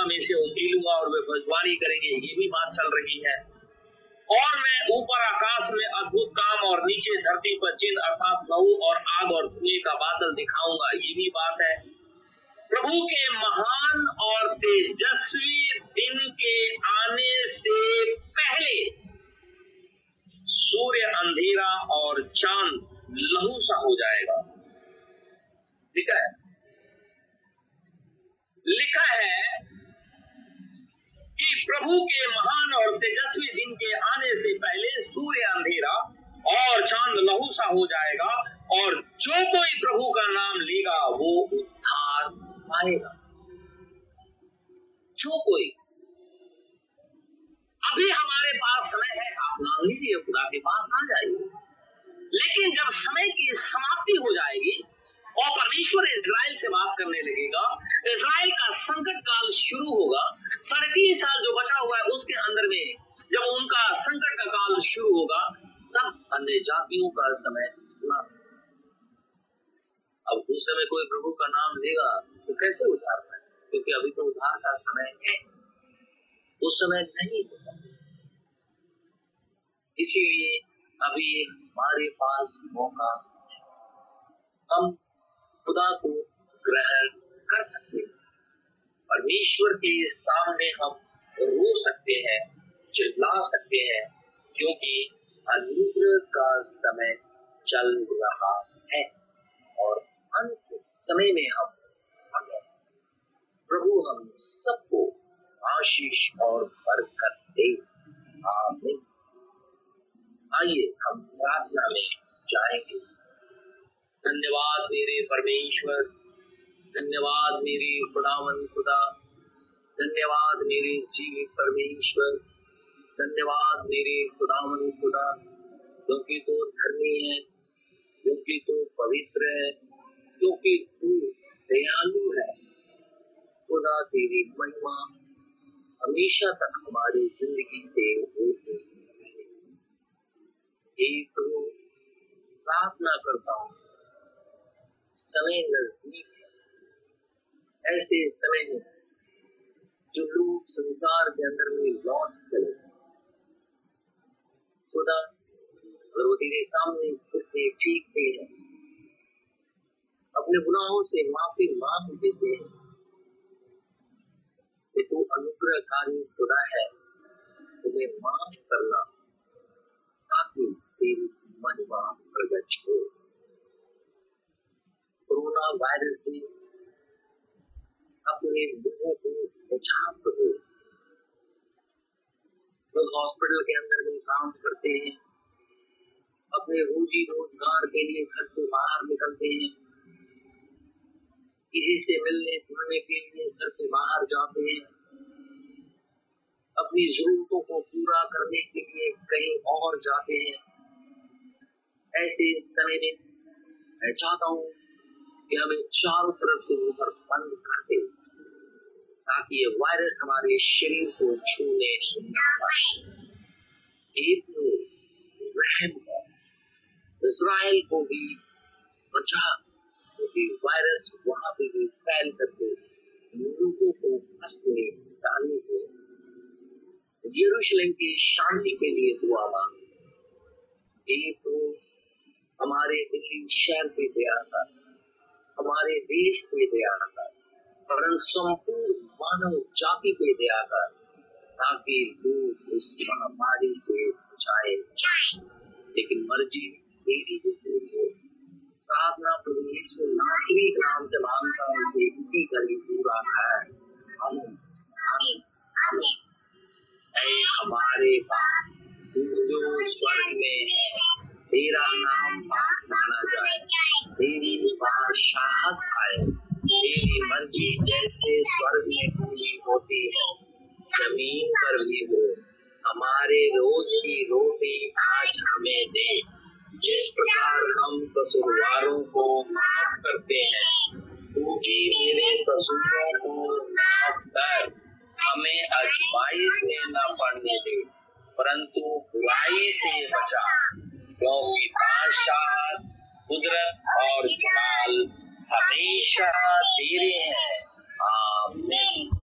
में से उंडेलूँगा और वे भविष्यवाणी करेंगे, ये भी बात चल रही है। और मैं ऊपर आकाश में अद्भुत काम और नीचे धरती पर चिन्ह अर्थात लहू और आग और धुएँ का बादल दिखाऊँगा, ये भी बात है। प्रभु के महान और तेजस्वी दिन के आने से पहले सूर्य अंधेरा और चाँद लहू सा हो जाएगा। ठीक है? लिखा है प्रभु के महान और तेजस्वी दिन के आने से पहले सूर्य अंधेरा और चाँद लहू सा हो जाएगा और जो कोई प्रभु का नाम लेगा, वो उद्धार पाएगा। जो कोई। अभी हमारे पास समय है, आप नाम लीजिए, खुदा के पास आ जाइए। लेकिन जब समय की समाप्ति हो जाएगी और परमेश्वर इज़राइल से बात करने लगेगा। इज़राइल का संकट काल शुरू होगा। साढ़े तीन साल जो बचा हुआ है उसके अंदर में जब उनका संकट का काल शुरू होगा, तब अन्य जातियों का समय समाप्त अब उस समय कोई प्रभु का नाम लेगा तो कैसे उधार पाए क्योंकि अभी तो उधार का समय है। उस समय नहीं होगा। इसीलिए अभी हमारे पास मौका हम खुदा को ग्रहण कर सकते हैं। परमेश्वर के सामने हम रो सकते हैं, चिल्ला सकते हैं, क्योंकि अनुग्रह का समय चल रहा है और अंत समय में हम हमें प्रभु, हम सबको आशीष और बरकत दे। आमीन। आइए, हम प्रार्थना में जाएँगे। धन्यवाद मेरे परमेश्वर। धन्यवाद मेरे खुदावन खुदा। धन्यवाद मेरे जीवित परमेश्वर। धन्यवाद मेरे खुदावन खुदा। क्योंकि तू धर्मी है, क्योंकि तू पवित्र है, क्योंकि तू दयालु है। खुदा तेरी महिमा हमेशा तक हमारी ज़िंदगी से होती एक प्रार्थना करता हूँ। समय नज़दीक है। ऐसे समय में जो लोग संसार के अंदर में लौट चले। खुदा अगर वो तेरे सामने ठीक भी है। अपने गुनाहों से माफ़ी मांग देते हैं। कि तू अनुग्रहकारी खुदा है। उन्हें माफ़ करना ताकि तेरी महिमा प्रगट हो। कोरोना वायरस से अपने लोगों को बचाव करो लोग हॉस्पिटल के अंदर में काम करते हैं। अपने रोजी रोज़गार के लिए घर से बाहर निकलते हैं। किसी से मिलने जुलने के लिए घर से बाहर जाते हैं। अपनी जरूरतों को पूरा करने के लिए कहीं और जाते हैं। ऐसे समय में मैं चाहता हूँ कि हमें चारों तरफ़ से ऊपर बंद कर दे, ताकि ये वायरस हमारे शरीर को छूने रहम इसराइल को भी बचा, क्योंकि वायरस वहाँ पे भी फैल करके लोगों को कष्ट में डाले हुए। यरूशलेम की शांति के लिए दुआ मांग। एक तो हमारे दिल्ली शहर पे दया था हमारे देश पे दया कर परंतु संपूर्ण मानव जाति पे दया कर ताकि लोग इस महामारी से बचाए लेकिन मर्ज़ी तेरी भी पूरी हो। प्रार्थना प्रभु यीशु नासरी नाम से माँगता हूँ, उसे इसी का ही पूरा है। हमारे बाप जो स्वर्ग में तेरा नाम पाक माना जाए तेरी बादशाहत आए। तेरी मर्ज़ी जैसे स्वर्ग में पूरी होती है, ज़मीन पर भी हो। हमारे रोज की रोटी आज हमें दे। जिस प्रकार हम कसूरवारों को माफ़ करते हैं, तू भी मेरे कसूरों को माफ़ कर। हमें अजमाइश में न पड़ने दे, परंतु बुराई से बचा। क्योंकि बादशाह कुदरत और जमाल हमेशा तेरे हैं। आमीन।